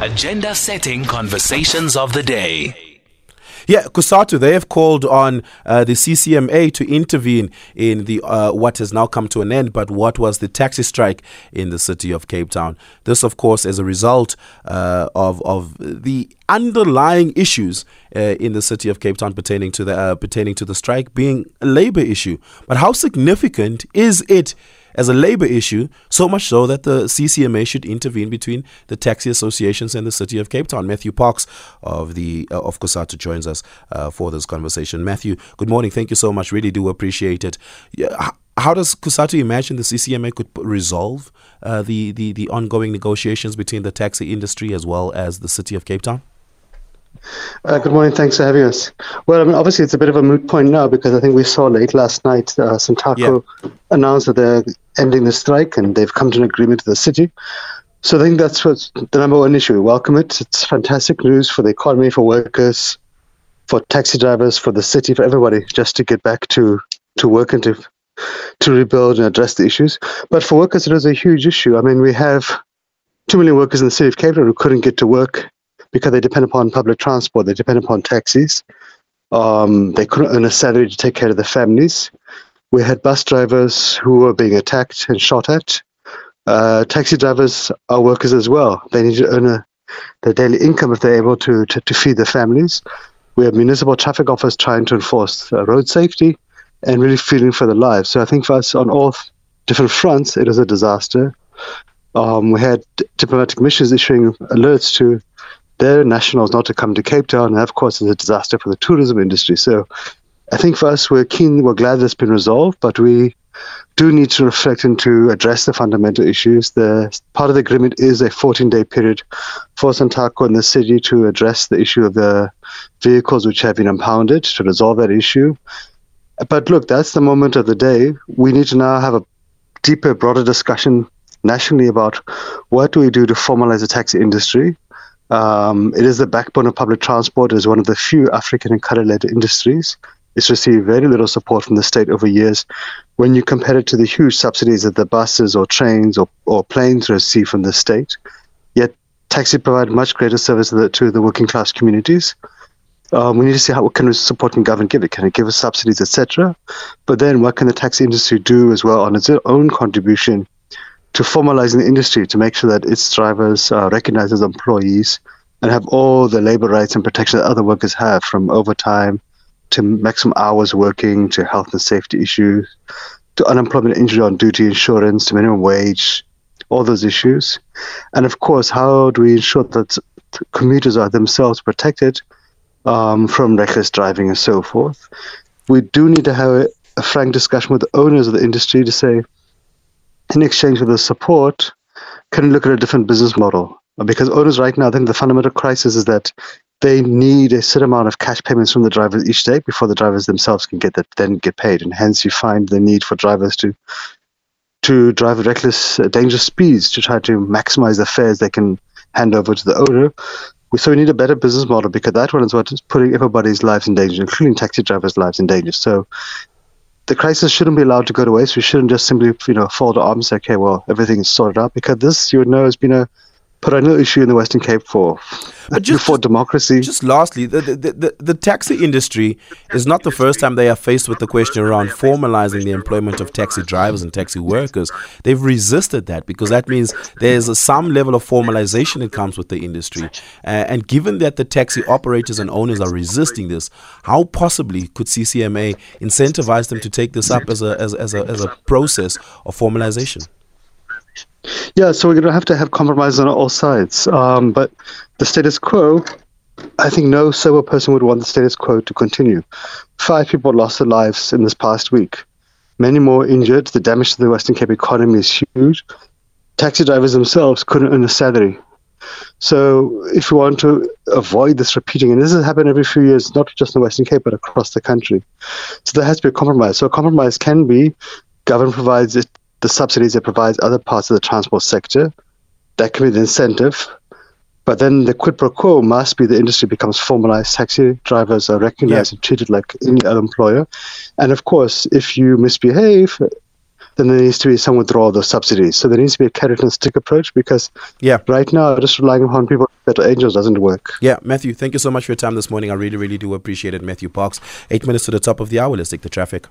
Agenda setting conversations of the day. Yeah, COSATU, they have called on uh, the CCMA to intervene in the uh, what has now come to an end, but what was the taxi strike in the city of Cape Town. This, of course, as a result uh, of of the underlying issues uh, in the city of Cape Town pertaining to the uh, pertaining to the strike being a labor issue. But how significant is it? As a labor issue, so much so that the CCMA should intervene between the taxi associations and the city of Cape Town. Matthew Parks of the uh, of COSATU joins us uh, for this conversation. Matthew, good morning. Thank you so much. Really do appreciate it. Yeah, how does COSATU imagine the CCMA could resolve uh, the, the, the ongoing negotiations between the taxi industry as well as the city of Cape Town? Uh, good morning. Thanks for having us. Well, I mean, obviously, it's a bit of a moot point now because I think we saw late last night uh, Santaco yeah. announced that they're ending the strike and they've come to an agreement with the city. So I think that's what's the number one issue. We welcome it. It's fantastic news for the economy, for workers, for taxi drivers, for the city, for everybody, just to get back to, to work and to to rebuild and address the issues. But for workers, it is a huge issue. I mean, we have two million workers in the city of Cape Town who couldn't get to work because they depend upon public transport, they depend upon taxis. Um, they couldn't earn a salary to take care of their families. We had bus drivers who were being attacked and shot at. Uh, taxi drivers are workers as well. They need to earn a, their daily income if they're able to, to, to feed their families. We have municipal traffic officers trying to enforce uh, road safety and really feeling for their lives. So I think for us on all different fronts, it is a disaster. Um, we had diplomatic missions issuing alerts to their nationals not to come to Cape Town. And of course, it's a disaster for the tourism industry. So I think for us, we're keen, we're glad that's been resolved, but we do need to reflect and to address the fundamental issues. The part of the agreement is a 14-day period for Santaco and the city to address the issue of the vehicles which have been impounded to resolve that issue. But look, that's the moment of the day. We need to now have a deeper, broader discussion nationally about what do we do to formalize the taxi industry um, it is the backbone of public transport. It is one of the few African and color-led industries. It's received very little support from the state over years. When you compare it to the huge subsidies that the buses or trains or, or planes receive from the state, yet taxi provide much greater service to the, to the working class communities. Um, we need to see how what can supporting government give it? Can it give us subsidies, etc.? But then, what can the taxi industry do as well on its own contribution to formalizing the industry to make sure that its drivers are recognized as employees and have all the labor rights and protection that other workers have, from overtime to maximum hours working to health and safety issues to unemployment injury on duty insurance to minimum wage, all those issues. And of course, how do we ensure that commuters are themselves protected um, from reckless driving and so forth? We do need to have a frank discussion with the owners of the industry to say, in exchange for the support, can look at a different business model. Because owners right now, I think the fundamental crisis is that they need a certain amount of cash payments from the drivers each day before the drivers themselves can get that then get paid. And hence you find the need for drivers to to drive at reckless, uh, dangerous speeds to try to maximize the fares they can hand over to the owner. So we need a better business model because that one is what is putting everybody's lives in danger, including taxi drivers' lives in danger. So the crisis shouldn't be allowed to go to waste. We shouldn't just simply, you know, fold our arms and say, okay, well, everything is sorted out because this, you would know, has been a perennial issue in the Western Cape for but just, before democracy. Just lastly, the, the, the, the, taxi industry is not the first time they are faced with the question around formalizing the employment of taxi drivers and taxi workers. They've resisted that because that means there's a, some level of formalization that comes with the industry. Uh, and given that the taxi operators and owners are resisting this, how possibly could CCMA incentivize them to take this up as a, as, as a, as a process of formalization? Yeah, so we're going to have to have compromise on all sides. Um, but the status quo, I think no sober person would want the status quo to continue. Five people lost their lives in this past week. Many more injured. The damage to the Western Cape economy is huge. Taxi drivers themselves couldn't earn a salary. So, if we want to avoid this repeating, and this has happened every few years, not just in the Western Cape, but across the country. So, there has to be a compromise. So, a compromise can be government provides it the subsidies it provides other parts of the transport sector. That can be the incentive. But then the quid pro quo must be the industry becomes formalized. Taxi drivers are recognized yeah. and treated like any other employer. And of course, if you misbehave, then there needs to be some withdrawal of those subsidies. So there needs to be a carrot and stick approach because yeah. right now, just relying upon people that angels doesn't work. Yeah, Matthew, thank you so much for your time this morning. I really, really do appreciate it, Matthew Parks. Eight minutes to the top of the hour. Let's take the traffic.